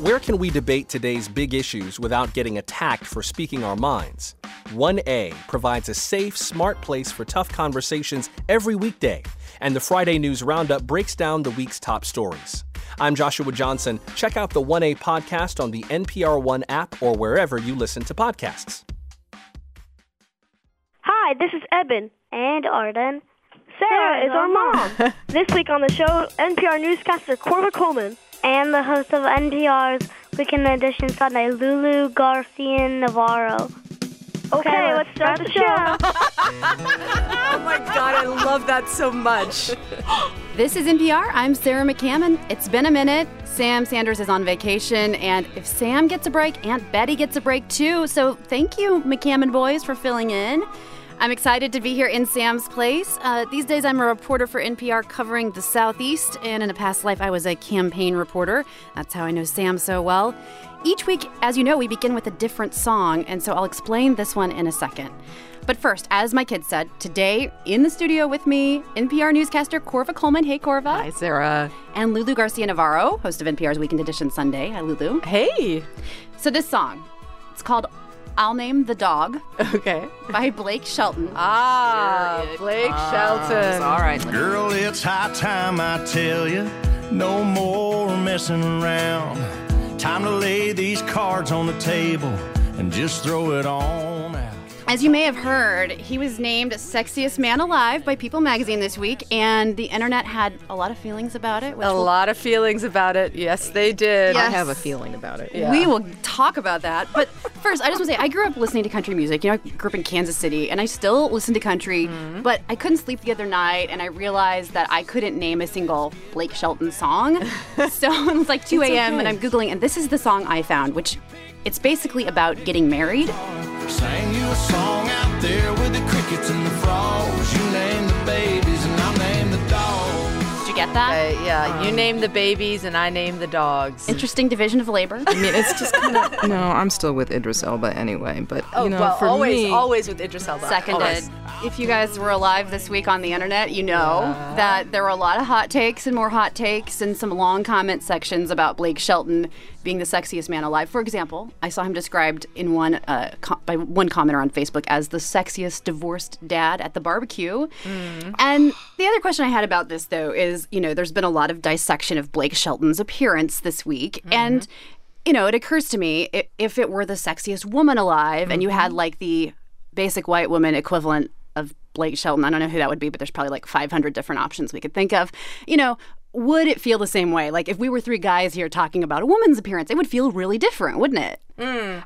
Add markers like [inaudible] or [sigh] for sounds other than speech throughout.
Where can we debate today's big issues without getting attacked for speaking our minds? 1A provides a safe, smart place for tough conversations every weekday, and the Friday News Roundup breaks down the week's top stories. I'm Joshua Johnson. Check out the 1A podcast on the NPR One app or wherever you listen to podcasts. Hi, this is Eben. And Arden. Sarah is our mom. [laughs] this week on the show, NPR newscaster Korva Coleman. And the host of NPR's Weekend Edition Sunday, Lulu Garcia Navarro. Okay, let's start the show. [laughs] Oh my god, I love that so much. [gasps] This is NPR. I'm Sarah McCammon. It's been a minute. Sam Sanders is on vacation, and if Sam gets a break, Aunt Betty gets a break too. So thank you, McCammon boys, for filling in. I'm excited to be here in Sam's place. Uh, these days, I'm a reporter for NPR covering the Southeast, and in a past life, I was a campaign reporter. That's how I know Sam so well. Each week, as you know, we begin with a different song, and so I'll explain this one in a second. But first, as my kids said, today in the studio with me, NPR newscaster Korva Coleman. Hey, Korva. Hi, Sarah. And Lulu Garcia Navarro, host of NPR's Weekend Edition Sunday. Hi, Lulu. Hey. So, this song, it's called I'll Name the Dog Okay. by Blake Shelton. Ah, Blake Shelton. All right. Girl, it's high time I tell you, no more messing around. Time to lay these cards on the table and just throw it on out. As you may have heard, he was named Sexiest Man Alive by People magazine this week, and the internet had a lot of feelings about it. Which A we'll- lot of feelings about it. Yes, they did. Yes. I have a feeling about it. Yeah. We will talk about that. But first, I just want to say I grew up listening to country music. You know, I grew up in Kansas City, and I still listen to country. Mm-hmm. But I couldn't sleep the other night, and I realized that I couldn't name a single Blake Shelton song. [laughs] so it was like 2 a.m. and I'm googling, and this is the song I found, which it's basically about getting married. Sang you a song out there with the crickets and the frogs. You name the babies and I'll name the dogs. Did you get that? Uh, yeah, you name the babies and I name the dogs. Interesting division of labor. I mean, it's just kind of. [laughs] No, I'm still with Idris Elba anyway, but Oh, you know, well, for always, me, always with Idris Elba. Seconded. Always. If you guys were alive this week on the internet, you know that there were a lot of hot takes and more hot takes and some long comment sections about Blake Shelton being the sexiest man alive. For example, I saw him described in one uh, co- by one commenter on Facebook as the sexiest divorced dad at the barbecue. Mm. And the other question I had about this though is, you know, there's been a lot of dissection of Blake Shelton's appearance this week mm-hmm. and you know, it occurs to me if it were the sexiest woman alive and you had mm-hmm. like the basic white woman equivalent of Blake Shelton. I don't know who that would be, but there's probably like 500 different options we could think of. You know, would it feel the same way? Like if we were three guys here talking about a woman's appearance, it would feel really different, wouldn't it?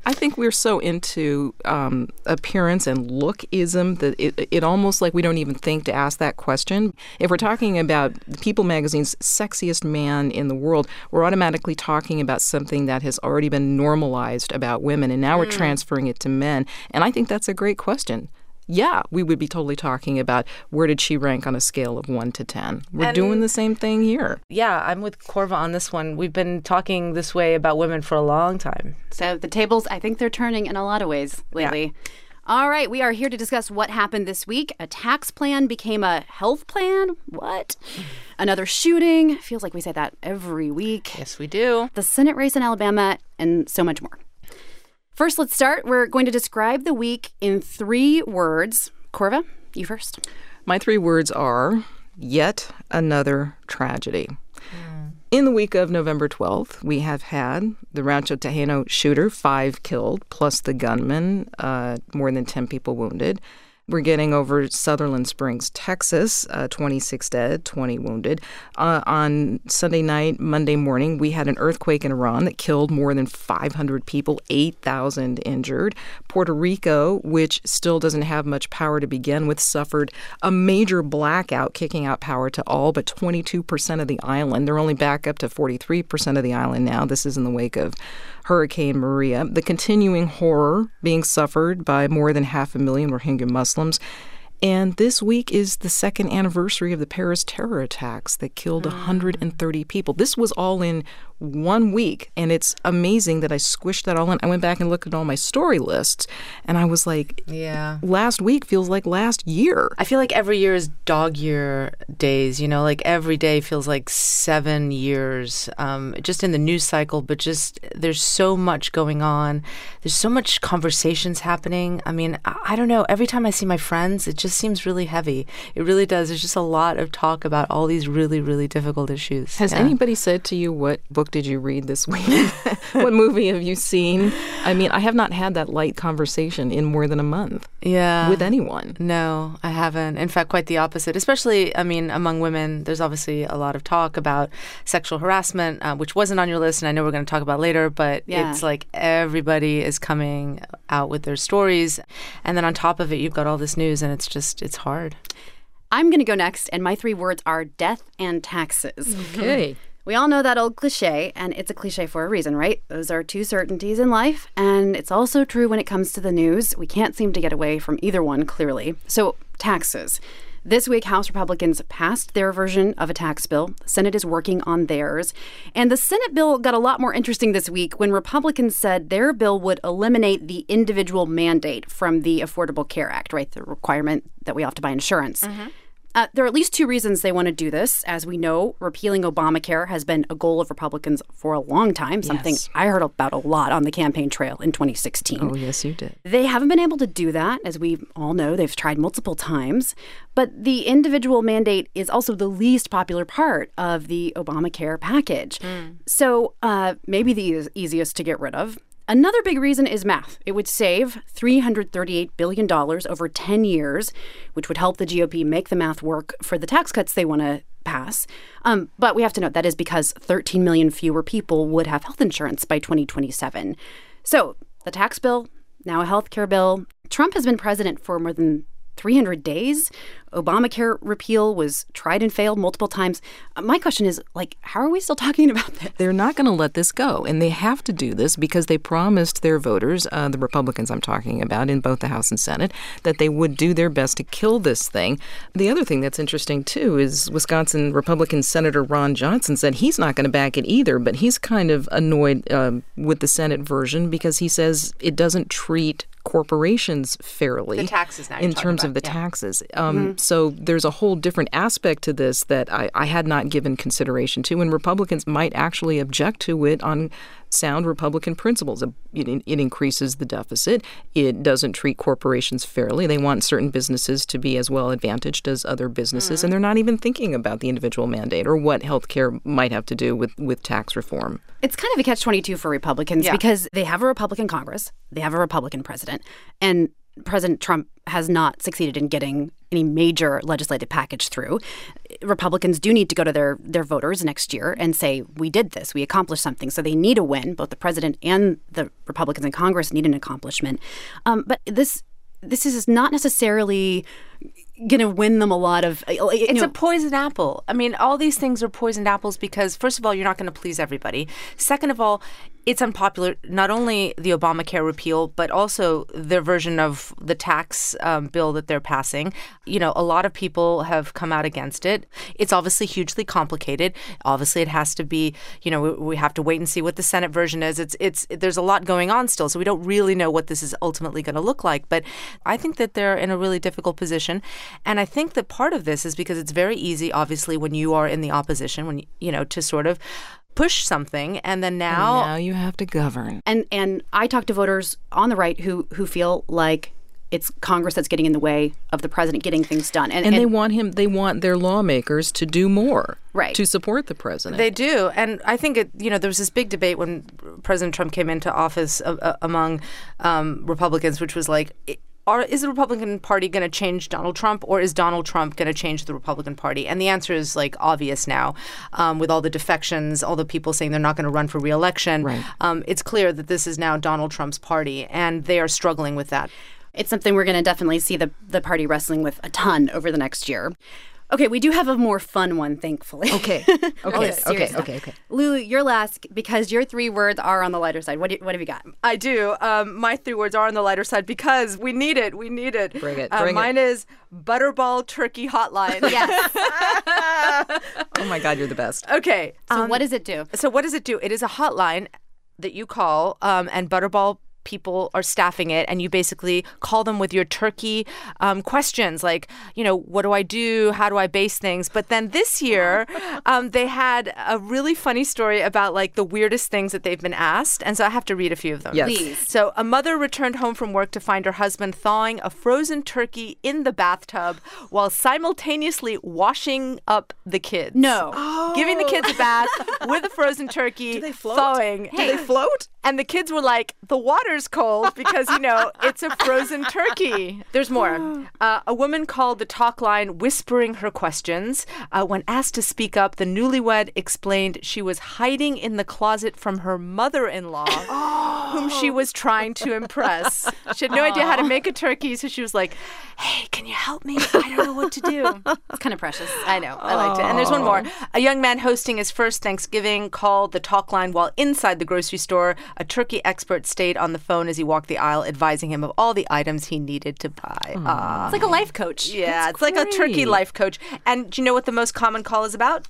I think we're so into um, appearance and lookism that it, it almost like we don't even think to ask that question. If we're talking about People magazine's sexiest man in the world, we're automatically talking about something that has already been normalized about women, and now we're transferring it to men. And I think that's a great question. Yeah, we would be totally talking about where did she rank on a scale of one to 10. We're And- doing the same thing here. Yeah, I'm with Korva on this one. We've been talking this way about women for a long time. So the tables, I think they're turning in a lot of ways lately. Yeah. All right, we are here to discuss what happened this week. A tax plan became a health plan. What? Another shooting. Feels like we say that every week. Yes, we do. the Senate race in Alabama, and so much more. First, let's start. We're going to describe the week in three words. Korva, you first. My three words are yet another tragedy. In the week of November 12th, we have had the Rancho Tehama shooter, five killed, plus the gunman, uh, more than 10 people wounded. We're getting over Sutherland Springs, Texas, uh, 26 dead, 20 wounded. Uh, on Sunday night, Monday morning, we had an earthquake in Iran that killed more than 500 people, 8,000 injured. Puerto Rico, which still doesn't have much power to begin with, suffered a major blackout, kicking out power to all but 22% of the island. They're only back up to 43% of the island now. This is in the wake of Hurricane Maria. The continuing horror being suffered by more than half a million Rohingya Muslims. And this week is the second anniversary of the Paris terror attacks that killed 130 people. This was all in one week, and it's amazing that I squished that all in. I went back and looked at all my story lists, and I was like, Yeah. last week feels like last year. I feel like every year is dog year days, you know, like every day feels like seven years, um, just in the news cycle, but just there's so much going on. There's so much conversations happening. I mean, I, I don't know. Every time I see my friends, it just seems really heavy. It really does. There's just a lot of talk about all these really, really difficult issues. Has Yeah. anybody said to you what book did you read this week? [laughs] what movie have you seen? I mean, I have not had that light conversation in more than a month yeah. with anyone. No, I haven't. In fact, quite the opposite. Especially, I mean, among women, there's obviously a lot of talk about sexual harassment, uh, which wasn't on your list, and I know we're going to talk about later. But Yeah. it's like everybody is coming out with their stories, and then on top of it, you've got all this news, and it's just it's hard. I'm going to go next, and my three words are death and taxes. Okay. [laughs] We all know that old cliche, and it's a cliche for a reason, right? Those are two certainties in life, and it's also true when it comes to the news. We can't seem to get away from either one, clearly. So, taxes. This week, House Republicans passed their version of a tax bill. The Senate is working on theirs. And the Senate bill got a lot more interesting this week when Republicans said their bill would eliminate the individual mandate from the Affordable Care Act, right? The requirement that we have to buy insurance. Mm-hmm. Uh, there are at least two reasons they want to do this. As we know, repealing Obamacare has been a goal of Republicans for a long time, something Yes. I heard about a lot on the campaign trail in 2016. Oh, yes, you did. They haven't been able to do that, as we all know. They've tried multiple times. But the individual mandate is also the least popular part of the Obamacare package. So uh, maybe the eas- easiest to get rid of. Another big reason is math. It would save $338 billion over 10 years, which would help the GOP make the math work for the tax cuts they want to pass. Um, but we have to note that is because 13 million fewer people would have health insurance by 2027. So the tax bill, now a health care bill. Trump has been president for more than 300 days. Obamacare repeal was tried and failed multiple times. Uh, My question is, like, how are we still [laughs] talking about this? They're not going to let this go, and they have to do this because they promised their voters, uh, the Republicans I'm talking about in both the House and Senate, that they would do their best to kill this thing. The other thing that's interesting, too, is Wisconsin Republican Senator Ron Johnson said he's not going to back it either, but he's kind of annoyed um, with the Senate version because he says it doesn't treat corporations fairly The taxes now in talking terms of the yeah. taxes. Um, So there's a whole different aspect to this that I, I had not given consideration to, and Republicans might actually object to it on sound Republican principles. It, it, increases the deficit. It doesn't treat corporations fairly. They want certain businesses to be as well advantaged as other businesses, hmm. and they're not even thinking about the individual mandate or what health care might have to do with, with tax reform. It's kind of a catch 22 for Republicans because they have a Republican Congress, they have a Republican president, and President Trump has not succeeded in getting any major legislative package through. Republicans do need to go to their, their voters next year and say, we did this, we accomplished something. So they need a win. Both the president and the Republicans in Congress need an accomplishment. Um, but this this is not necessarily going to win them a lot of. uh, It's know, a poisoned apple. I mean, all these things are poisoned apples because, first of all, you're not going to please everybody. Second of all, it's unpopular. Not only the Obamacare repeal, but also their version of the tax um, bill that they're passing. You know, a lot of people have come out against it. It's obviously hugely complicated. Obviously, it has to be. You know, we, we have to wait and see what the Senate version is. It's it's there's a lot going on still, so we don't really know what this is ultimately going to look like. But I think that they're in a really difficult position, and I think that part of this is because it's very easy, obviously, when you are in the opposition, when you know, to sort of push something, and then now now you have to govern. and and I talk to voters on the right who who feel like it's Congress that's getting in the way of the president getting things done, and, And they want him. They want their lawmakers to do more, Right. to support the president. They do, and I think it. You know, there was this big debate when President Trump came into office uh, uh, among um, Republicans, which was like. Are, is the Republican Party going to change Donald Trump, or is Donald Trump going to change the Republican Party? And the answer is like obvious now, um, with all the defections, all the people saying they're not going to run for reelection. Right. Um, it's clear that this is now Donald Trump's party, and they are struggling with that. it's something we're going to definitely see the the party wrestling with a ton over the next year. Okay, we do have a more fun one, thankfully. Okay. All [laughs] Okay. Okay. Okay. Okay. Lulu, your last because your three words are on the lighter side. What do, what have you got? I do. Um, my three words are on the lighter side because we need it. We need it. Bring it, Uh, bring mine is Butterball Turkey Hotline. Yes. [laughs] Oh my God, you're the best. okay. so um, what does it do? So what does it do? It is a hotline that you call, um, and Butterball people are staffing it, and you basically call them with your turkey um, questions, like, you know, what do I do? How do I base things? But then this year, [laughs] um, they had a really funny story about like the weirdest things that they've been asked, and so I have to read a few of them. Yes. Please. So, a mother returned home from work to find her husband thawing a frozen turkey in the bathtub while simultaneously washing up the kids. No. oh. Giving the kids a bath with a frozen turkey, [laughs] do they float? thawing. Do they float? And the kids were like, the water's cold because, you know, it's a frozen turkey. There's more. [gasps] Uh, a woman called the talk line whispering her questions. Uh, when asked to speak up, the newlywed explained she was hiding in the closet from her mother in law, [gasps] whom she was trying to impress. She had no idea how to make a turkey, so she was like, hey, can you help me? I don't know what to do. [laughs] It's kind of precious. I know. I liked it. And there's one more. A young man hosting his first Thanksgiving called the talk line while inside the grocery store. A turkey expert stayed on the phone as he walked the aisle, advising him of all the items he needed to buy. It's like a life coach. yeah, it's like a turkey life coach. And do you know what the most common call is about?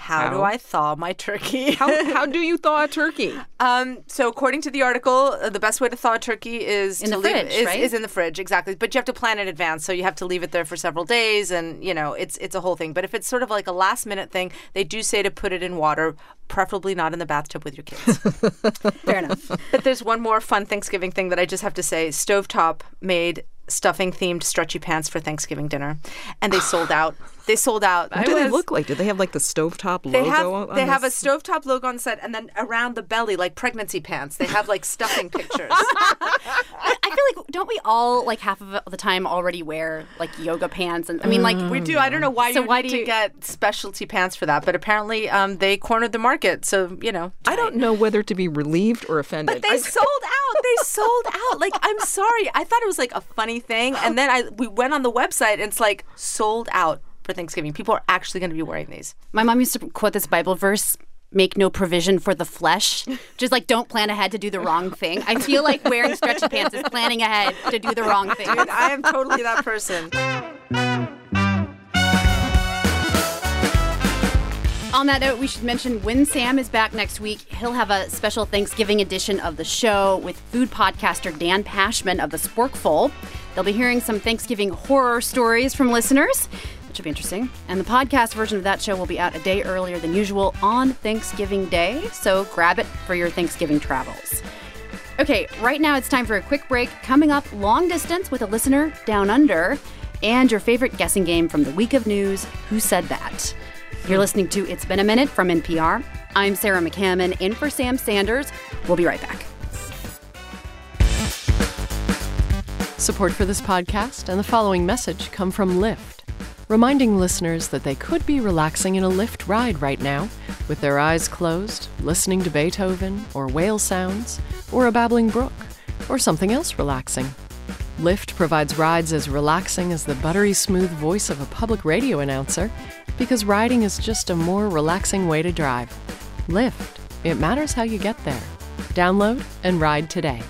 How, do I thaw my turkey? [laughs] How, how do you thaw a turkey? [laughs] Um, so according to the article, uh, the best way to thaw a turkey is In to the leave fridge, is, right? is in the fridge, exactly. But you have to plan in advance, so you have to leave it there for several days, and you know it's it's a whole thing. But if it's sort of like a last minute thing, they do say to put it in water, preferably not in the bathtub with your kids. [laughs] Fair enough. but there's one more fun Thanksgiving thing that I just have to say: Stovetop made stuffing themed stretchy pants for Thanksgiving dinner, and they sold out. They sold out. What do they look like? Do they have like the stovetop logo They have on they have a stovetop logo on set, and then around the belly, like pregnancy pants, they have like stuffing [laughs] pictures. I I feel like don't we all like half of the time already wear like yoga pants and I mean like we do. I don't know why So you why need do to you- get specialty pants for that, but apparently um, they cornered the market. So you know, I don't know whether to be relieved or offended. But they sold out. They sold out. Like I'm sorry, I thought it was like a funny thing, and then I we went on the website and it's like sold out for Thanksgiving. People are actually going to be wearing these. My mom used to quote this Bible verse. Make no provision for the flesh. Just like don't plan ahead to do the wrong thing. I feel like wearing stretchy pants is planning ahead to do the wrong thing. Dude, I am totally that person. On that note, we should mention when Sam is back next week, he'll have a special Thanksgiving edition of the show with food podcaster Dan Pashman of the Sporkful. They'll be hearing some Thanksgiving horror stories from listeners, which will be interesting. And the podcast version of that show will be out a day earlier than usual on Thanksgiving Day, so grab it for your Thanksgiving travels. Okay, right now it's time for a quick break. Coming up, long distance with a listener down under, and your favorite guessing game from the week of news Who Said That? You're hmm. listening to It's Been a Minute from NPR. I'm Sarah McCammon, in for Sam Sanders. We'll be right back. Support for this podcast and the following message come from Lyft, reminding listeners that they could be relaxing in a Lyft ride right now, with their eyes closed, listening to Beethoven, or whale sounds, or a babbling brook, or something else relaxing. Lyft provides rides as relaxing as the buttery smooth voice of a public radio announcer, because riding is just a more relaxing way to drive. Lyft, it matters how you get there. Download and ride today.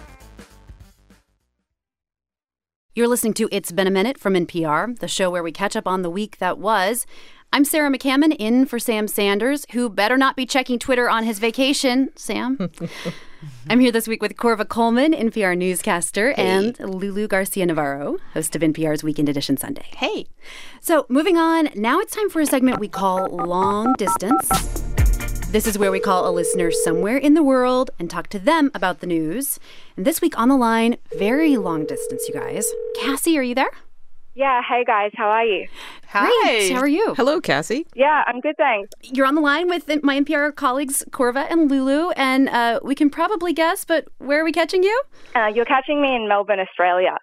You're listening to It's Been a Minute from NPR, the show where we catch up on the week that was. I'm Sarah McCammon, in for Sam Sanders, who better not be checking Twitter on his vacation. Sam? [laughs] I'm here this week with Korva Coleman, NPR newscaster, and Lulu Garcia Navarro, host of NPR's Weekend Edition Sunday. Hey. So, moving on, now it's time for a segment we call Long Distance. This is where we call a listener somewhere in the world and talk to them about the news. And this week on the line, very long distance, you guys. Cassie, are you there? Yeah, hey guys, how are you? Great. How are you? Hello, Cassie. Yeah, I'm good, thanks. You're on the line with my NPR colleagues, Korva and Lulu, and uh, we can probably guess, but where are we catching you? Uh, you're catching me in Melbourne, Australia.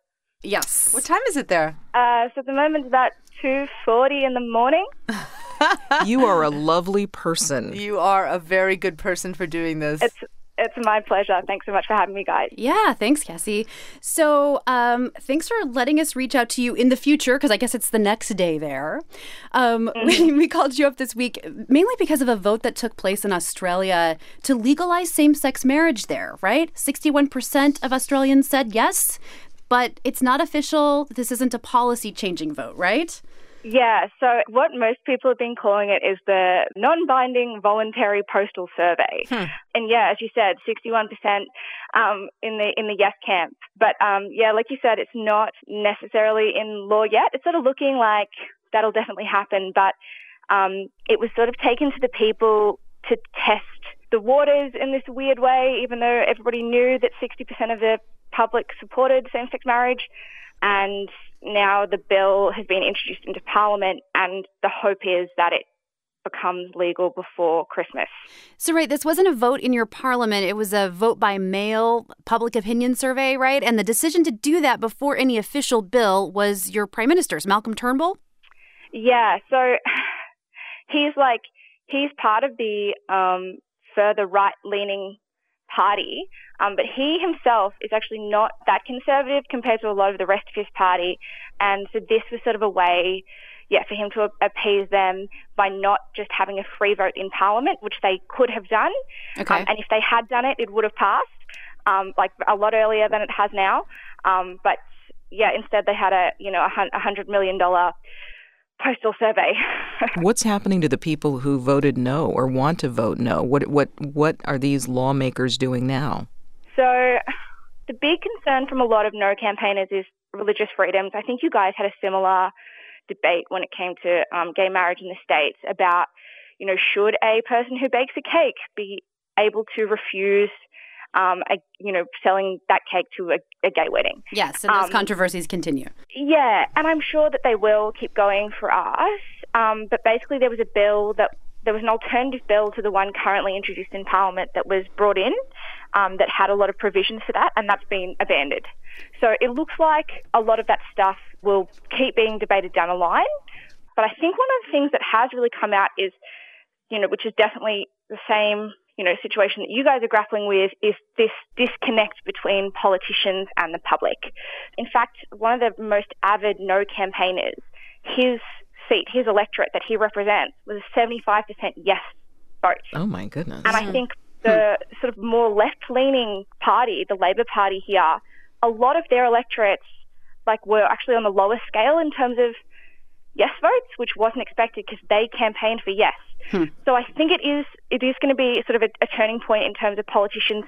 Yes. What time is it there? Uh, so at the moment it's about 2.40 in the morning. [laughs] [laughs] You are a lovely person. You are a very good person for doing this. It's It's my pleasure. Thanks so much for having me, guys. Yeah, thanks, Cassie. So, um, thanks for letting us reach out to you in the future because I guess it's the next day there. Um, [laughs] Mm-hmm. we called you up this week mainly because of a vote that took place in Australia to legalize same sex marriage there, right? 61% of Australians said yes, but it's not official. This isn't a policy changing vote, right? Yeah, so what most people have been calling it is the non binding voluntary postal survey. And yeah, as you said, 61% um, in the in the yes camp. But um, yeah, like you said, it's not necessarily in law yet. It's sort of looking like that'll definitely happen. But um, it was sort of taken to the people to test the waters in this weird way, even though everybody knew that 60% of the public supported same sex marriage. And now the bill has been introduced into Parliament, and the hope is that it becomes legal before Christmas. So, right, this wasn't a vote in your parliament. It was a vote by mail public opinion survey, right? And the decision to do that before any official bill was your prime minister's, Malcolm Turnbull. Yeah, so [sighs] he's like, he's part of the um, further right leaning party, um, but he himself is actually not that conservative compared to a lot of the rest of his party. And so this was sort of a way, yeah, for him to appease them by not just having a free vote in Parliament, which they could have done. Okay. Um, and if they had done it, it would have passed, um, like a lot earlier than it has now. Um, but yeah, instead they had a, you know, a hundred million dollar postal survey. [laughs] What's happening to the people who voted no or want to vote no? What what what are these lawmakers doing now? So, the big concern from a lot of no campaigners is religious freedoms. I think you guys had a similar debate when it came to um, gay marriage in the States about, you know, should a person who bakes a cake be able to refuse, um, a, you know, selling that cake to a, a gay wedding? Yes, and those Um, controversies continue. Yeah, and I'm sure that they will keep going for us. Um, but basically, there was a bill that there was an alternative bill to the one currently introduced in Parliament that was brought in um, that had a lot of provisions for that, and that's been abandoned. So it looks like a lot of that stuff will keep being debated down the line. But I think one of the things that has really come out is, you know, which is definitely the same, you know, situation that you guys are grappling with is this disconnect between politicians and the public. In fact, one of the most avid no campaigners, his seat, his electorate that he represents was a 75% yes vote. Oh my goodness. And I hmm. think the sort of more left-leaning party, the Labor Party here, a lot of their electorates like were actually on the lower scale in terms of yes votes, which wasn't expected because they campaigned for yes. So I think it is it is going to be sort of a, a turning point in terms of politicians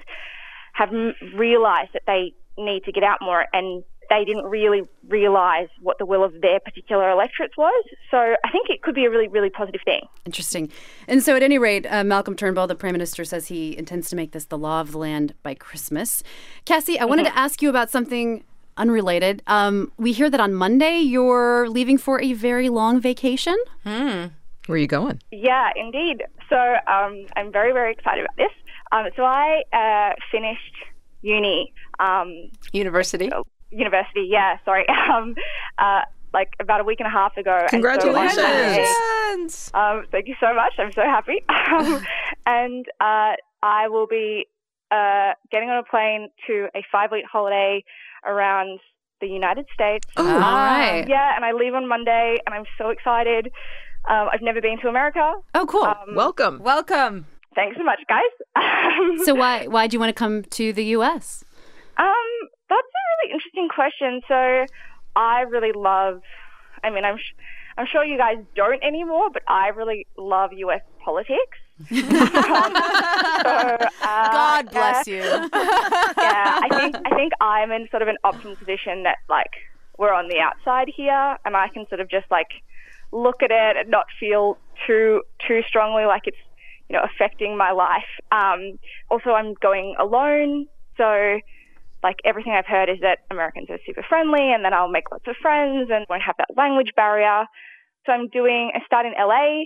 have m- realised that they need to get out more and they didn't really realise what the will of their particular electorates was. So I think it could be a really, really positive thing. Interesting. And so, at any rate, uh, Malcolm Turnbull, the Prime Minister, says he intends to make this the law of the land by Christmas. Cassie, I wanted to ask you about something unrelated. Um, we hear that on Monday you're leaving for a very long vacation. Where are you going? Yeah, indeed. So um, I'm very, very excited about this. Um, so I uh, finished uni, um, University. university. Yeah, sorry. [laughs] Um, uh, like about a week and a half ago. And so on Congratulations. Um, thank you so much. I'm so happy. [laughs] Um, and uh, I will be uh, getting on a plane to a five week holiday around the United States. All right. Yeah, and I leave on Monday, and I'm so excited. Um, I've never been to America. Oh, cool. Um, Welcome. Welcome. thanks so much, guys. so, why why do you want to come to the U.S.? Um, that's a really interesting question. So, I really love. I mean, I'm sh- I'm sure you guys don't anymore, but I really love U.S. politics. [laughs] So, uh, God bless you. yeah, I think I think I'm in sort of an optimal position that like we're on the outside here, and I can sort of just like look at it and not feel too too strongly like it's you know affecting my life. Um, also, I'm going alone, so like everything I've heard is that Americans are super friendly, and then I'll make lots of friends and won't have that language barrier. So I'm doing I start in LA.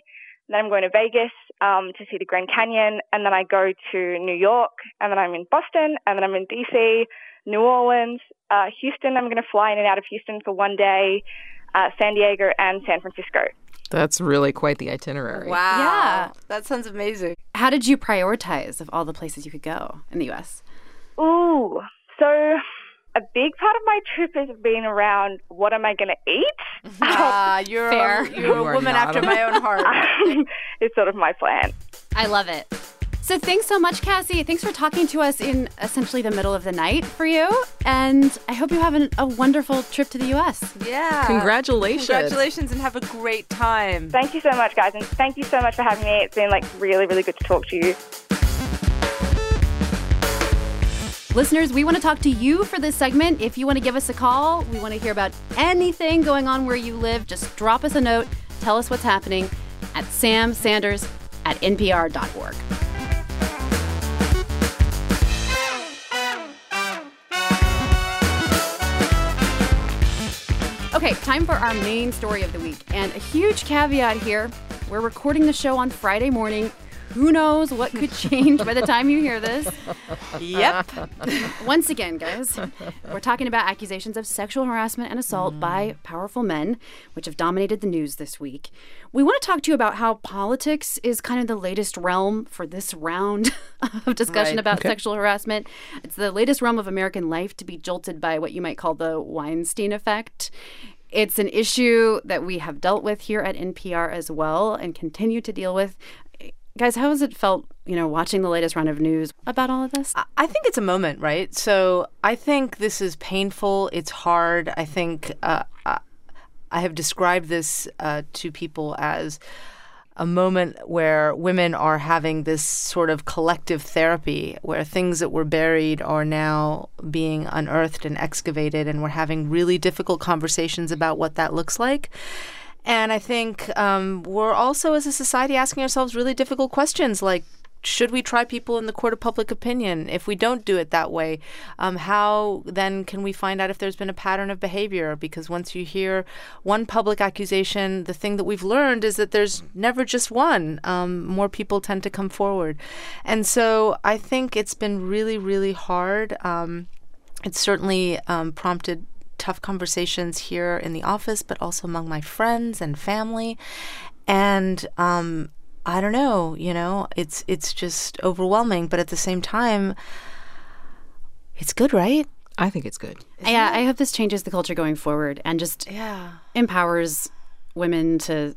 Then I'm going to Vegas um, to see the Grand Canyon, and then I go to New York, and then I'm in Boston, and then I'm in DC, New Orleans, uh, Houston. I'm going to fly in and out of Houston for one day, uh, San Diego, and San Francisco. That's really quite the itinerary. Wow. Yeah. That sounds amazing. How did you prioritize of all the places you could go in the U.S.? Ooh, so a big part of my trip has been around what am I going to eat? [laughs] Ah, [laughs] you're Fair. a, you're You a woman after a- my own heart. [laughs] it's sort of my plan. I love it. So thanks so much, Cassie. Thanks for talking to us in essentially the middle of the night for you. And I hope you have an, a wonderful trip to the U.S. yeah. Congratulations. Congratulations and have a great time. Thank you so much, guys, and thank you so much for having me. It's been like really, really good to talk to you. Listeners, we want to talk to you for this segment. If you want to give us a call, we want to hear about anything going on where you live. Just drop us a note. Tell us what's happening at samsanders at npr.org. Okay, time for our main story of the week. And a huge caveat here we're recording the show on Friday morning. Who knows what could change by the time you hear this? Yep. [laughs] Once again, guys, we're talking about accusations of sexual harassment and assault mm. by powerful men, which have dominated the news this week. We want to talk to you about how politics is kind of the latest realm for this round [laughs] of discussion Right. about sexual harassment. It's the latest realm of American life to be jolted by what you might call the Weinstein effect. It's an issue that we have dealt with here at NPR as well and continue to deal with. Guys, how has it felt, you know, watching the latest round of news about all of this? I- think it's a moment, right? So I think this is painful. It's hard. I think uh, I have described this uh, to people as a moment where women are having this sort of collective therapy where things that were buried are now being unearthed and excavated, and we're having really difficult conversations about what that looks like. And I think um, we're also, as a society, asking ourselves really difficult questions like, should we try people in the court of public opinion? If we don't do it that way, um, how then can we find out if there's been a pattern of behavior? Because once you hear one public accusation, the thing that we've learned is that there's never just one. Um, more people tend to come forward. And so I think it's been really, really hard. Um, it's certainly um, prompted tough conversations here in the office, but also among my friends and family. And um, I don't know, you know, it's it's just overwhelming, but at the same time, it's good, right? I think it's good. Yeah, I hope this changes the culture going forward and just Yeah. empowers women to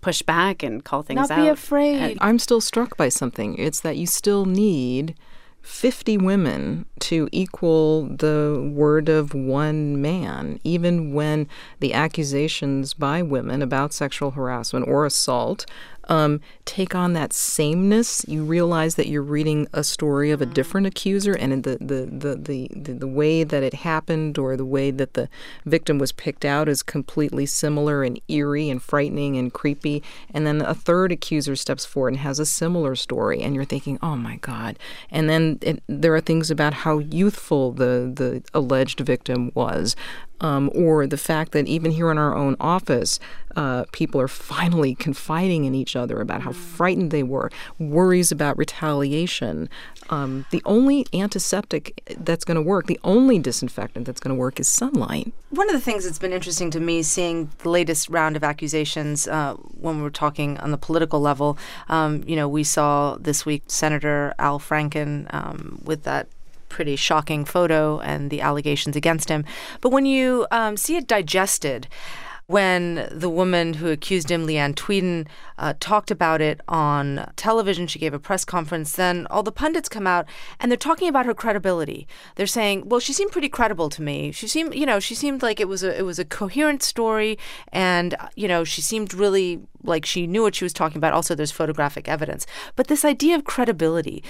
push back and call things Not out. be afraid. I'm still struck by something. It's that you still need 50 women to equal the word of one man, even when the accusations by women about sexual harassment or assault um, take on that sameness. You realize that you're reading a story of a different accuser, and the the, the, the, the the way that it happened or the way that the victim was picked out is completely similar and eerie and frightening and creepy. And then a third accuser steps forward and has a similar story, and you're thinking, oh my God. And then it, there are things about how youthful the, the alleged victim was. Um, or the fact that even here in our own office, uh, people are finally confiding in each other about how frightened they were, worries about retaliation. Um, the only antiseptic that's going to work, the only disinfectant that's going to work is sunlight. One of the things that's been interesting to me seeing the latest round of accusations uh, when we're talking on the political level, um, you know, we saw this week Senator Al Franken um, with that pretty shocking photo and the allegations against him. But when you um, see it digested, when the woman who accused him, Leeann Tweeden, uh, talked about it on television, she gave a press conference. Then all the pundits come out and they're talking about her credibility. They're saying, "Well, she seemed pretty credible to me. She seemed, you know, she seemed like it was a it was a coherent story, and you know, she seemed really like she knew what she was talking about. Also, there's photographic evidence. But this idea of credibility,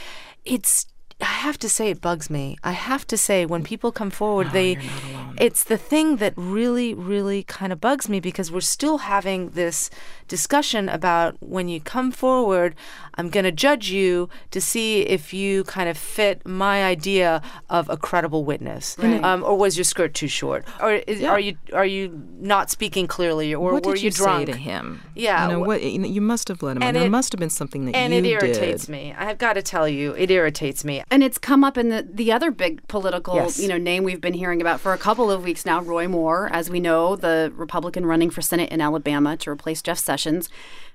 it's I have to say it bugs me. I have to say when people come forward, they it's the thing that really really kind of bugs me because we're still having this discussion about when you come forward, I'm going to judge you to see if you kind of fit my idea of a credible witness. Um, or was your skirt too short? Or is, are you are you not speaking clearly or what were did you, you, drunk? say to him? Yeah, you know wh- what? You, know, you must have let him. And And there it- must have been something that you did. and you it irritates did. me. I've got to tell you, it irritates me. and it's come up in the, the other big political, Yes. you know, name we've been hearing about for a couple of weeks now, Roy Moore, as we know, the Republican running for Senate in Alabama to replace Jeff Sessions.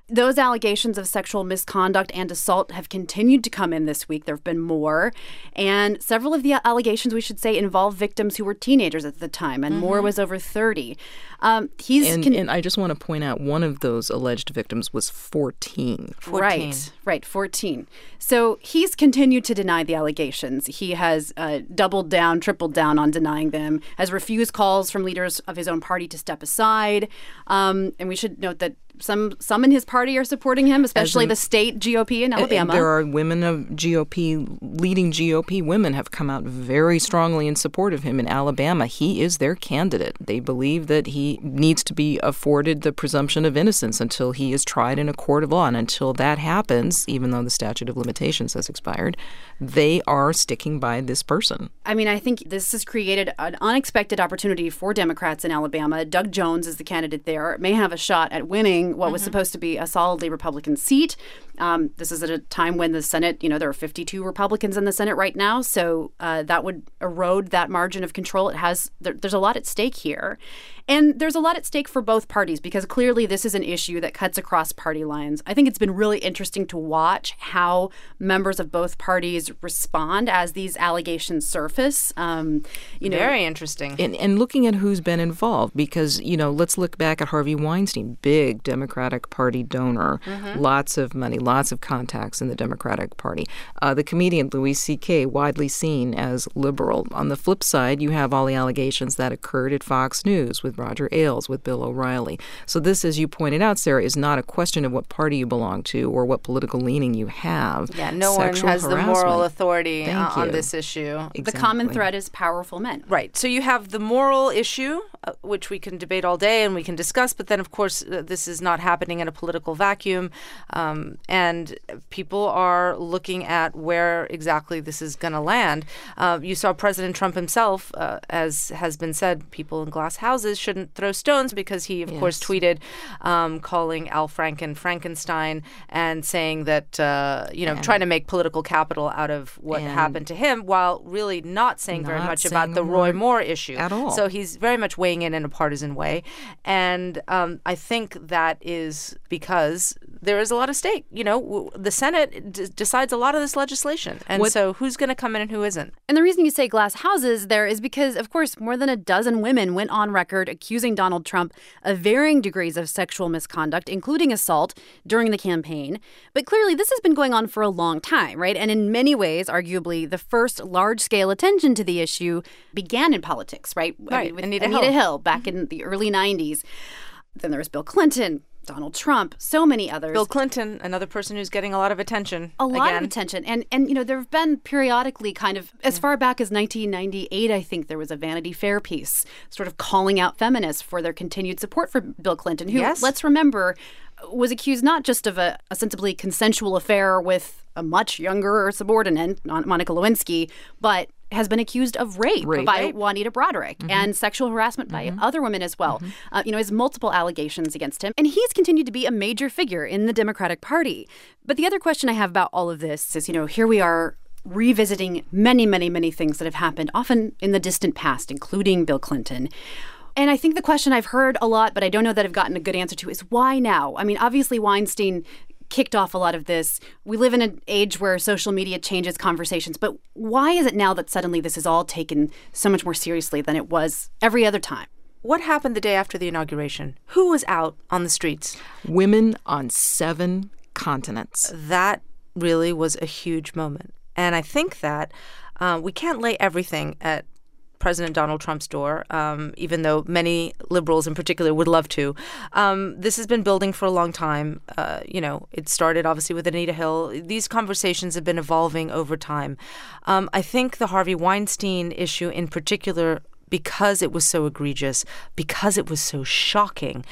Those allegations of sexual misconduct and assault have continued to come in this week. There have been more. And several of the allegations, we should say, involve victims who were teenagers at the time, and Moore was over 30. Um, he's And, con- and I just want to point out one of those alleged victims was 14. Right, right, 14. So he's continued to deny the allegations. He has uh, doubled down, tripled down on denying them, has refused calls from leaders of his own party to step aside. Um, and we should note that some some in his party are supporting him, especially in- the state GOP in Alabama. There are women of GOP, leading GOP women have come out very strongly in support of him in Alabama. He is their candidate. They believe that he needs to be afforded the presumption of innocence until he is tried in a court of law. And until that happens, even though the statute of limitations has expired, they are sticking by this person. I mean, I think this has created an unexpected opportunity for Democrats in Alabama. Doug Jones is the candidate there, may have a shot at winning what was mm-hmm. supposed to be a solidly Republican seat. Um, this is at a time when the Senate, you know, there are 52 Republicans in the Senate right now, so uh, that would erode that margin of control. It has there, there's a lot at stake here, and there's a lot at stake for both parties because clearly this is an issue that cuts across party lines. I think it's been really interesting to watch how members of both parties respond as these allegations surface. Um, you know, Very interesting. And, and looking at who's been involved, because, you know, let's look back at Harvey Weinstein, big Democratic Party donor, lots of money, lots of contacts in the Democratic Party. Uh, the comedian Louis C.K., widely seen as liberal. On the flip side, you have all the allegations that occurred at Fox News with Roger Ailes, with Bill O'Reilly. So, this, as you pointed out, Sarah, is not a question of what party you belong to or what political leaning you have. Yeah, no Sexual one has the moral authority uh, Thank on you. this issue. Exactly. the common thread is powerful men. Right. So you have the moral issue, uh, which we can debate all day and we can discuss, but then, of course, uh, this is not happening in a political vacuum. Um, and people are looking at where exactly this is going to land. Uh, you saw President Trump himself, uh, as has been said, people in glass houses shouldn't throw stones because he, of course, tweeted um, calling Al Franken Frankenstein and saying that, uh, you know, trying to make political capital out of what happened to him while really not saying very much saying about the Roy Moore issue at all. So he's very much weighing in in a partisan way, and um, I think that is because there is a lot of stake. You know, w- the Senate d- decides a lot of this legislation, and What- so who's going to come in and who isn't. And the reason you say glass houses there is because, of course, more than a dozen women went on record accusing Donald Trump of varying degrees of sexual misconduct, including assault, during the campaign. But clearly, this has been going on for a long time, right? And in many ways, arguably, the first large scale attention to the issue began in politics, right? I Right, mean, with Anita Anita Hill. Hill back in mm-hmm. the early 90s. Then there was Bill Clinton, Donald Trump, so many others. Bill Clinton, another person who's getting a lot of attention. a lot again. of attention and and you know there have been periodically kind of as mm. far back as 1998 i think there was a vanity fair piece sort of calling out feminists for their continued support for bill clinton who Yes. let's remember was accused not just of a ostensibly consensual affair with a much younger subordinate Mon- monica lewinsky but has been accused of rape, Rape. by Right. Juanita Broaddrick mm-hmm. and sexual harassment by mm-hmm. other women as well. Mm-hmm. Uh, you know, has multiple allegations against him, and he's continued to be a major figure in the Democratic Party. But the other question I have about all of this is, you know, here we are revisiting many, many, many things that have happened, often in the distant past, including Bill Clinton. And I think the question I've heard a lot, but I don't know that I've gotten a good answer to, is why now? I mean, obviously, Weinstein kicked off a lot of this. We live in an age where social media changes conversations, but why is it now that suddenly this is all taken so much more seriously than it was every other time? What happened the day after the inauguration? Who was out on the streets? Women on seven continents. that really was a huge moment. And I think that uh, we can't lay everything at President Donald Trump's door, um, even though many liberals in particular would love to. Um, this has been building for a long time. Uh, you know, it started obviously with Anita Hill. These conversations have been evolving over time. Um, I think the Harvey Weinstein issue in particular, because it was so egregious, because it was so shocking,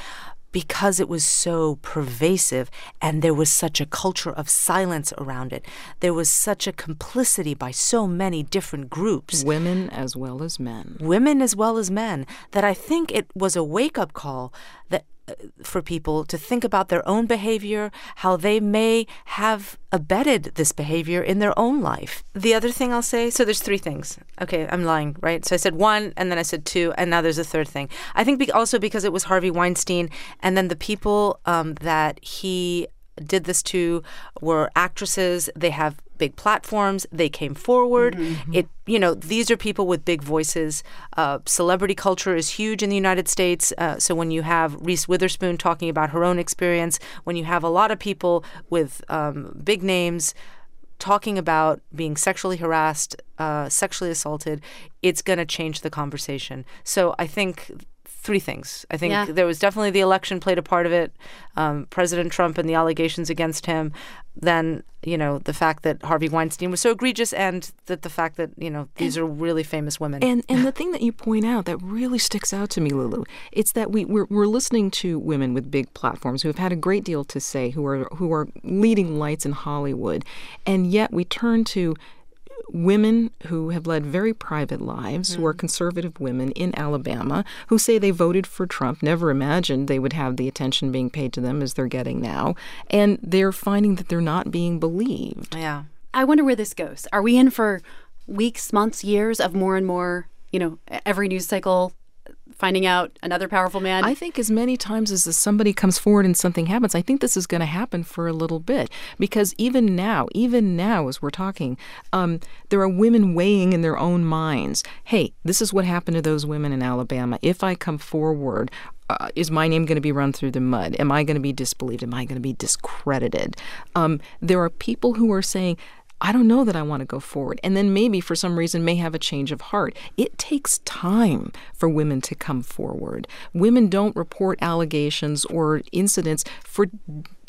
because it was so pervasive and there was such a culture of silence around it. There was such a complicity by so many different groups, Women as well as men. women as well as men, that I think it was a wake up call that for people to think about their own behavior, how they may have abetted this behavior in their own life. The other thing I'll say so there's three things. Okay, I'm lying, right? So I said one, and then I said two, and now there's a third thing. I think be- also because it was Harvey Weinstein, and then the people um, that he did this to were actresses. They have big platforms. They came forward. It, you know, these are people with big voices. Uh, celebrity culture is huge in the United States. Uh, so when you have Reese Witherspoon talking about her own experience, when you have a lot of people with um, big names talking about being sexually harassed, uh, sexually assaulted, it's going to change the conversation. So I think three things. I think Yeah. there was definitely the election played a part of it. Um, President Trump and the allegations against him. Then you know the fact that Harvey Weinstein was so egregious, and that the fact that you know these are really famous women. And and the thing that you point out that really sticks out to me, Lulu, it's that we we're, we're listening to women with big platforms who have had a great deal to say, who are who are leading lights in Hollywood, and yet we turn to women who have led very private lives, who are hmm. conservative women in Alabama, who say they voted for Trump, never imagined they would have the attention being paid to them as they're getting now, and they're finding that they're not being believed. yeah. I wonder where this goes. Are we in for weeks, months, years of more and more, you know, every news cycle finding out another powerful man? I think as many times as somebody comes forward and something happens, I think this is going to happen for a little bit because even now, even now as we're talking, um, there are women weighing in their own minds. Hey, this is what happened to those women in Alabama. If I come forward. Uh, is my name going to be run through the mud? Am I going to be disbelieved? Am I going to be discredited? Um, there are people who are saying, I don't know that I want to go forward. And then maybe for some reason may have a change of heart. It takes time for women to come forward. Women don't report allegations or incidents for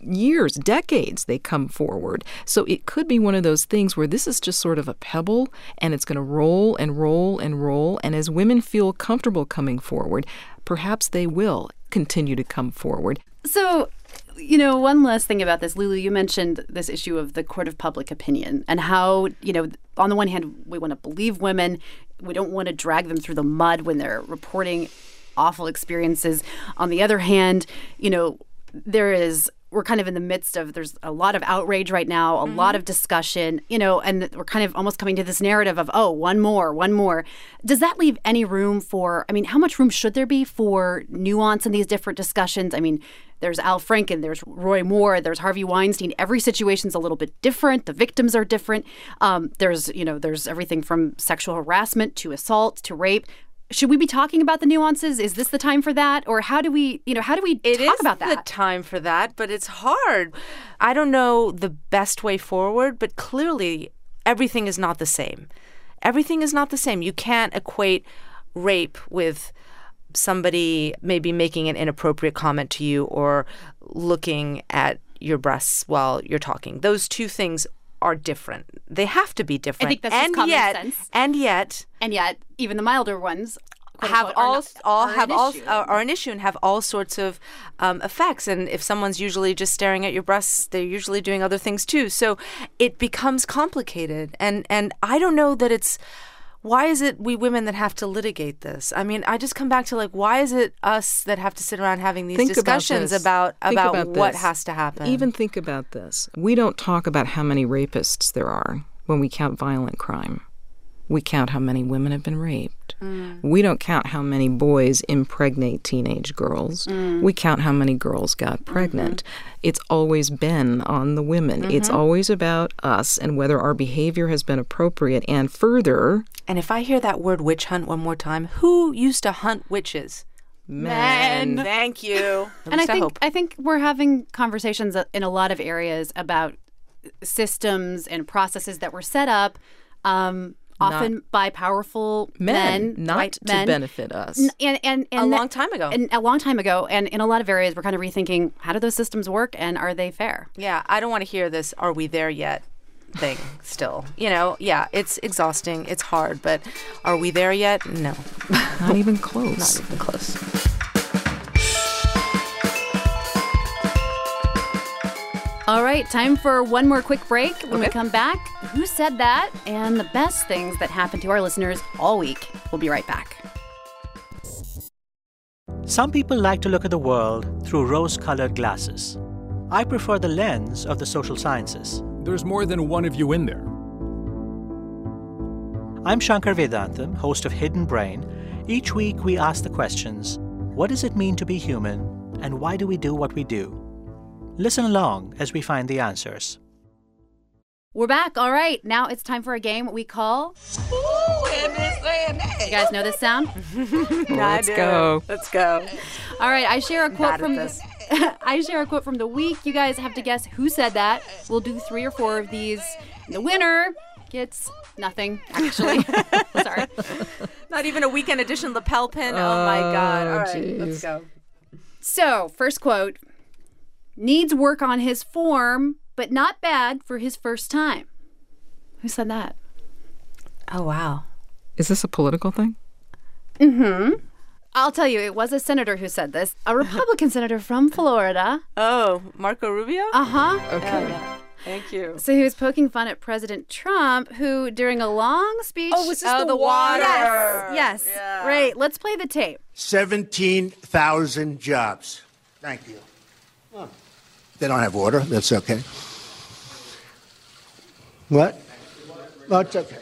years, decades, they come forward. So it could be one of those things where this is just sort of a pebble and it's going to roll and roll and roll. And as women feel comfortable coming forward, perhaps they will continue to come forward. So, you know, one last thing about this, Lulu, you mentioned this issue of the court of public opinion and how, you know, on the one hand, we want to believe women, we don't want to drag them through the mud when they're reporting awful experiences. On the other hand, you know, there is we're kind of in the midst of there's a lot of outrage right now, a lot of discussion, you know, and we're kind of almost coming to this narrative of oh, one more, one more. Does that leave any room for I mean, how much room should there be for nuance in these different discussions? I mean, there's Al Franken, there's Roy Moore, there's Harvey Weinstein. Every situation's a little bit different. The victims are different. Um, there's you know there's everything from sexual harassment to assault to rape. Should we be talking about the nuances? Is this the time for that, or how do we you know how do we It talk is about the time for that, but it's hard. I don't know the best way forward, but clearly everything is not the same. Everything is not the same. You can't equate rape with somebody maybe making an inappropriate comment to you or looking at your breasts while you're talking. Those two things are different. They have to be different. think that's and common yet, sense. And yet, and yet, even the milder ones have unquote, all not- all are have an all issue. are, are an issue and have all sorts of um, effects. And if someone's usually just staring at your breasts, they're usually doing other things too. So it becomes complicated. And and I don't know that it's. Why is it we women that have to litigate this? I mean, I just come back to like, why is it us that have to sit around having these Think discussions about this. about about, what has to happen? Even think about this. We don't talk about how many rapists there are when we count violent crime. We count how many women have been raped. Mm. We don't count how many boys impregnate teenage girls. Mm. We count how many girls got mm-hmm. pregnant. It's always been on the women. It's mm-hmm. always about us and whether our behavior has been appropriate. And further, and if I hear that word witch hunt one more time, who used to hunt witches? Men. Thank you. [laughs] And I least think hope. I think we're having conversations in a lot of areas about systems and processes that were set up, um, often by powerful men, men, not white to men. benefit us. N- And, and, and a that- long time ago. and a long time ago, and in a lot of areas, we're kind of rethinking how do those systems work and are they fair? Yeah, I don't want to hear this "Are we there yet?" thing [laughs] still. You know, yeah, it's exhausting, it's hard, but are we there yet? No. Not even close. [laughs] Not even close. All right, time for one more quick break. When we come back, who said that? And the best things that happened to our listeners all week. We'll be right back. Some people like to look at the world through rose colored glasses. I prefer the lens of the social sciences. There's more than one of you in there. I'm Shankar Vedantam, host of Hidden Brain. Each week we ask the questions what does it mean to be human, and why do we do what we do? Listen along as we find the answers. We're back. All right. Now it's time for a game we call. You guys know this sound? [laughs] Let's go. Let's go. All right. I share a quote from this. [laughs] I share a quote from the week. You guys have to guess who said that. We'll do three or four of these. The winner gets nothing. Actually, [laughs] sorry. Not even a weekend edition lapel pin. Oh, my God. Oh, All right, let's go. So, first quote needs work on his form, but not bad for his first time. Who said that? Oh, wow. Is this a political thing? Mm hmm. I'll tell you, it was a senator who said this, a Republican [laughs] senator from Florida. Oh, Marco Rubio? Uh huh. Okay. Thank you. So he was poking fun at President Trump, who, during a long speech, Oh, was this the water? Yes, yes, Yeah. right. Let's play the tape. 17,000 jobs. Thank you. Oh. They don't have water. That's okay. What? Oh, it's okay.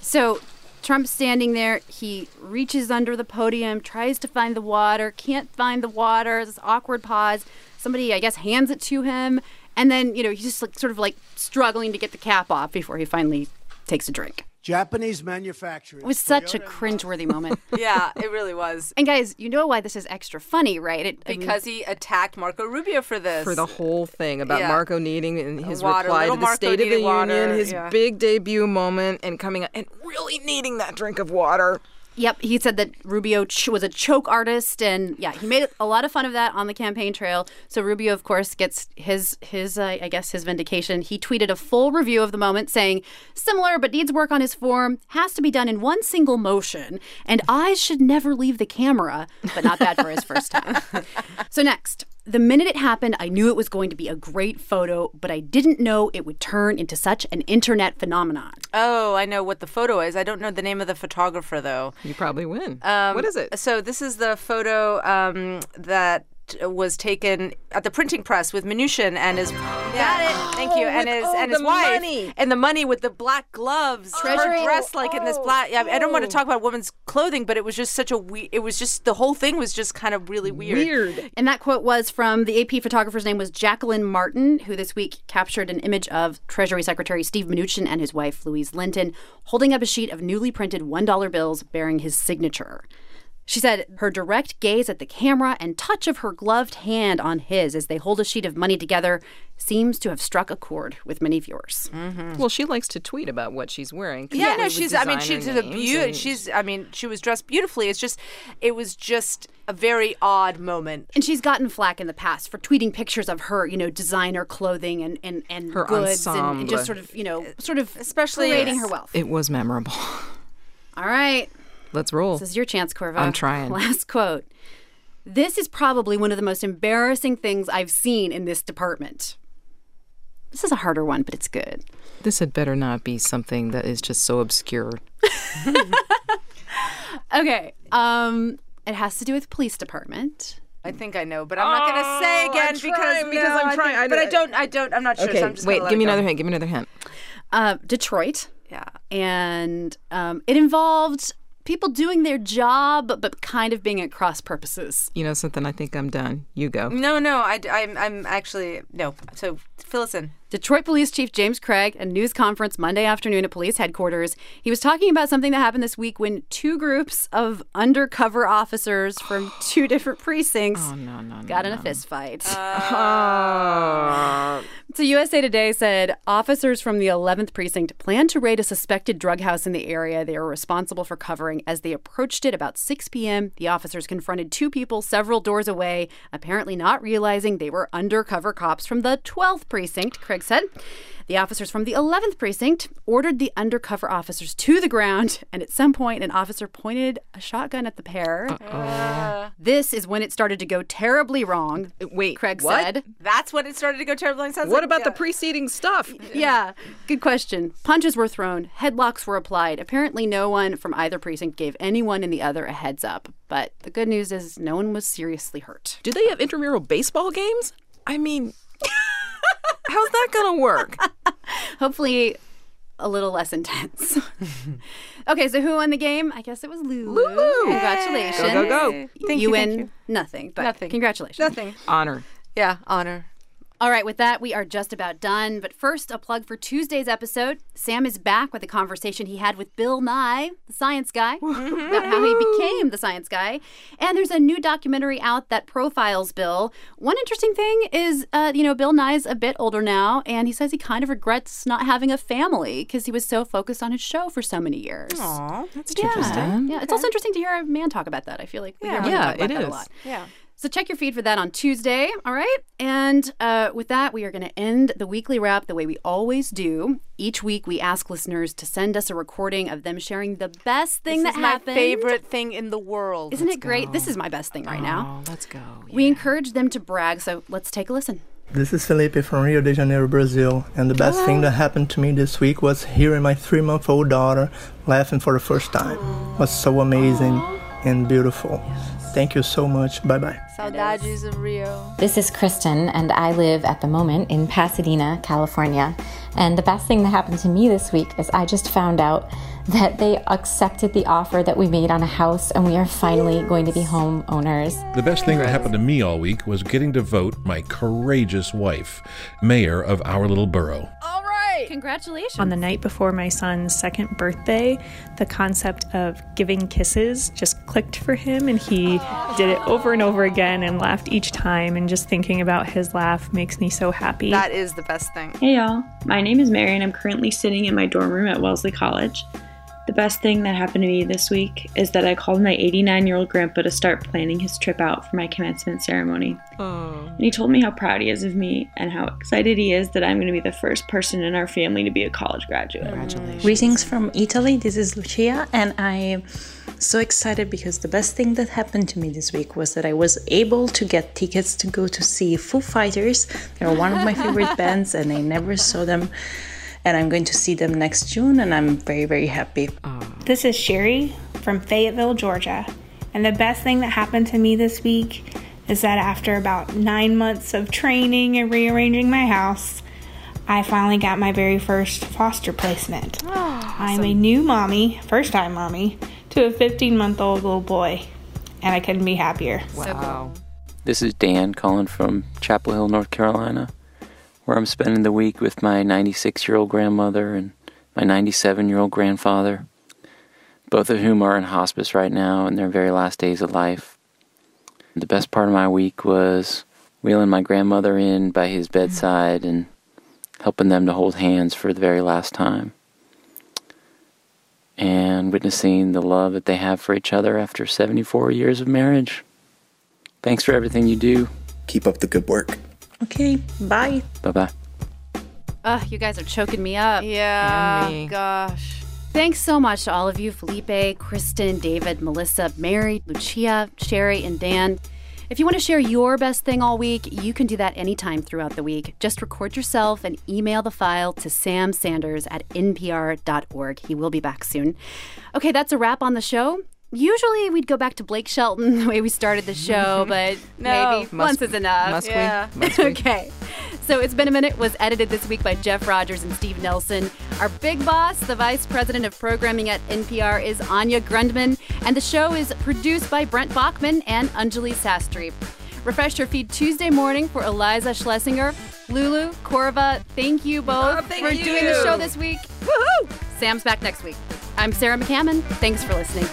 So Trump's standing there. He reaches under the podium, tries to find the water, can't find the water. This awkward pause. Somebody, I guess, hands it to him, and then you know he's just like sort of like struggling to get the cap off before he finally takes a drink. Japanese manufacturers. It was such a Toyota- cringeworthy moment. [laughs] Yeah, it really was. And guys, you know why this is extra funny, right? It, I mean, Because he attacked Marco Rubio for this. For the whole thing about Yeah. Marco needing and his Water, reply to the Marco State of the water, Union, his yeah. big debut moment, and coming out and really needing that drink of water. Yep, he said that Rubio ch- was a choke artist, and yeah, he made a lot of fun of that on the campaign trail. So Rubio, of course, gets his his uh, I guess his vindication. He tweeted a full review of the moment, saying similar but needs work on his form, has to be done in one single motion, and eyes should never leave the camera, but not bad for his first time. [laughs] so next. The minute it happened, I knew it was going to be a great photo, but I didn't know it would turn into such an internet phenomenon. Oh, I know what the photo is. I don't know the name of the photographer though. You probably win. Um, what is it? So this is the photo um, that was taken at the printing press with Mnuchin and his. Got it. Thank you. Oh, and his oh, and his the wife money. and the money with the black gloves. Treasury- Her dressed like in this oh. black. Yeah, I don't want to oh. talk about women's clothing, but it was just such a we. It was just the whole thing was just kind of really weird. Weird. And that quote was from the AP photographer's name was Jacquelyn Martin, who this week captured an image of Treasury Secretary Steve Mnuchin and his wife Louise Linton holding up a sheet of newly printed $1 bills bearing his signature. She said her direct gaze at the camera and touch of her gloved hand on his as they hold a sheet of money together seems to have struck a chord with many viewers. Mm-hmm. Well, she likes to tweet about what she's wearing. Yeah, no, she's. I mean, she's a beauty. and- She's. I mean, she was dressed beautifully. It's just, it was just a very odd moment. And she's gotten flack in the past for tweeting pictures of her, you know, designer clothing and and, and Her goods and, and just sort of, you know, sort of Especially- parading her wealth. It was memorable. All right. Let's roll. This is your chance, Korva. I'm trying. [laughs] Last quote. This is probably one of the most embarrassing things I've seen in this department. This is a harder one, but it's good. This had better not be something that is just so obscure. [laughs] Okay. Um, it has to do with police department. I think I know, but I'm not going to say Oh, again I'm because trying, because no, I'm I trying. think- I- but I don't. I don't. I'm not sure. Okay, so I'm just wait, let give me go. another hint. Give me another hint. Uh, Detroit. Yeah. And um, it involved people doing their job, but kind of being at cross purposes. You know something? I think I'm done. You go. No, no. I, I'm. I'm actually no. So fill us in. Detroit Police Chief James Craig, a news conference Monday afternoon at police headquarters. He was talking about something that happened this week when two groups of undercover officers from [gasps] two different precincts Oh, no, no, no. got in a fist fight. Oh. [laughs] So USA Today said officers from the 11th precinct planned to raid a suspected drug house in the area they were responsible for covering. As they approached it about 6 p.m., the officers confronted two people several doors away, apparently not realizing they were undercover cops from the 12th precinct, Craig Craig said. The officers from the 11th precinct ordered the undercover officers to the ground, and at some point, an officer pointed a shotgun at the pair. This is when it started to go terribly wrong. Wait, Craig what? said. That's when it started to go terribly wrong. Sounds What like- about the preceding stuff? Yeah, good question. Punches were thrown, headlocks were applied. Apparently, no one from either precinct gave anyone in the other a heads up. But the good news is no one was seriously hurt. Do they have intramural baseball games? I mean, how's that going to work? [laughs] Hopefully, a little less intense. [laughs] okay, so who won the game? I guess it was Lulu. Lulu. Congratulations. Go, go, go. Thank you you, thank win you. nothing, but Nothing. congratulations. Nothing. Honor. Yeah, honor. All right, with that, we are just about done. But first, a plug for Tuesday's episode. Sam is back with a conversation he had with Bill Nye, the science guy, [laughs] about how he became the science guy. And there's a new documentary out that profiles Bill. One interesting thing is, uh, you know, Bill Nye's a bit older now, and he says he kind of regrets not having a family because he was so focused on his show for so many years. Aw, that's Yeah. interesting. Yeah, it's also interesting to hear a man talk about that. I feel like we Yeah. women Yeah, talk about it that is. a lot. Yeah. So check your feed for that on Tuesday, all right? And uh, with that, we are going to end the weekly wrap the way we always do. Each week, we ask listeners to send us a recording of them sharing the best thing This that is my happened. favorite thing in the world. Isn't it great? This is my best thing right now. Oh, let's go. We encourage them to brag, so let's take a listen. This is Felipe from Rio de Janeiro, Brazil, and the best thing that happened to me this week was hearing my three month old daughter laughing for the first time. It was so amazing and beautiful. Thank you so much. Bye bye. Saudades of Rio. This is Kristen, and I live at the moment in Pasadena, California. And the best thing that happened to me this week is I just found out that they accepted the offer that we made on a house, and we are finally going to be homeowners. The best thing that happened to me all week was getting to vote my courageous wife, mayor of our little borough. All right. Congratulations. On the night before my son's second birthday, the concept of giving kisses just clicked for him, and he did it over and over again and laughed each time. And just thinking about his laugh makes me so happy. That is the best thing. Hey y'all, my name is Mary and I'm currently sitting in my dorm room at Wellesley College. The best thing that happened to me this week is that I called my 89 year old grandpa to start planning his trip out for my commencement ceremony. Oh. And he told me how proud he is of me and how excited he is that I'm going to be the first person in our family to be a college graduate. Congratulations. Greetings from Italy. This is Lucia, and I'm so excited because the best thing that happened to me this week was that I was able to get tickets to go to see Foo Fighters. They're one of my favorite [laughs] bands, and I never saw them. And I'm going to see them next June, and I'm very, very happy. This is Sherry from Fayetteville, Georgia. And the best thing that happened to me this week is that after about nine months of training and rearranging my house, I finally got my very first foster placement. [gasps] I'm a new mommy, first time mommy, to a 15 month old little boy. And I couldn't be happier. Wow. This is Dan calling from Chapel Hill, North Carolina, where I'm spending the week with my 96 year old grandmother and my 97 year old grandfather, both of whom are in hospice right now in their very last days of life. The best part of my week was wheeling my grandmother in by his bedside and helping them to hold hands for the very last time. And witnessing the love that they have for each other after 74 years of marriage. Thanks for everything you do. Keep up the good work. Okay, bye. Bye bye. Ugh, you guys are choking me up. Yeah. Me. Gosh. Thanks so much to all of you Felipe, Kristen, David, Melissa, Mary, Lucia, Sherry, and Dan. If you want to share your best thing all week, you can do that anytime throughout the week. Just record yourself and email the file to Sam Sanders at npr.org. He will be back soon. Okay, that's a wrap on the show. Usually we'd go back to Blake Shelton [laughs] the way we started the show, mm-hmm. but No. maybe Must- once is enough. must we? yeah. Must we? [laughs] okay. So It's Been a Minute was edited this week by Jeff Rogers and Steve Nelson. Our big boss, the vice president of programming at NPR, is Anya Grundmann, and the show is produced by Brent Baughman and Anjuli Sastry. Refresh your feed Tuesday morning for Iliza Shlesinger. Lulu, Korva, thank you both Oh, thank for doing the show this week. Woohoo! Sam's back next week. I'm Sarah McCammon. Thanks for listening.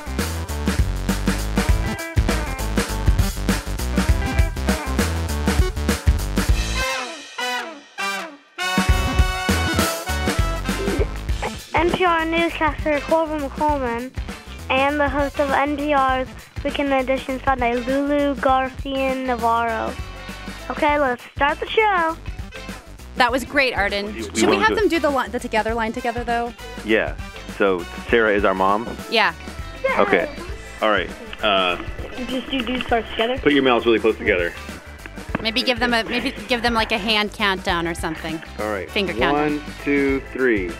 Newscaster Korva McColeman and the host of NPR's Weekend Edition Sunday, Lulu Garcia Navarro. Okay, let's start the show. That was great, Arden. We- we Should we have do them do the li- the together line together though? Yeah. So Sarah is our mom. Yeah. Okay. All right. Uh, Just do do start together. put your mouths really close together. Maybe give them a maybe give them like a hand countdown or something. All right. Finger count. One, two, three.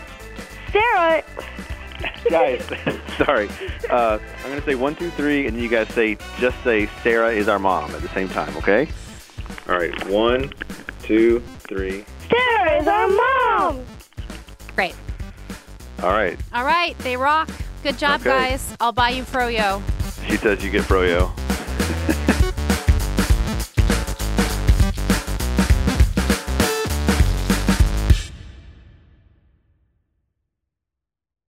Sarah. [laughs] Guys, [laughs] sorry. Uh, I'm gonna say one, two, three, and you guys say just say Sarah is our mom at the same time. Okay. All right. One, two, three. Sarah is our mom. Great. All right. All right, they rock. Good job, Okay. guys. I'll buy you froyo. She says you get froyo.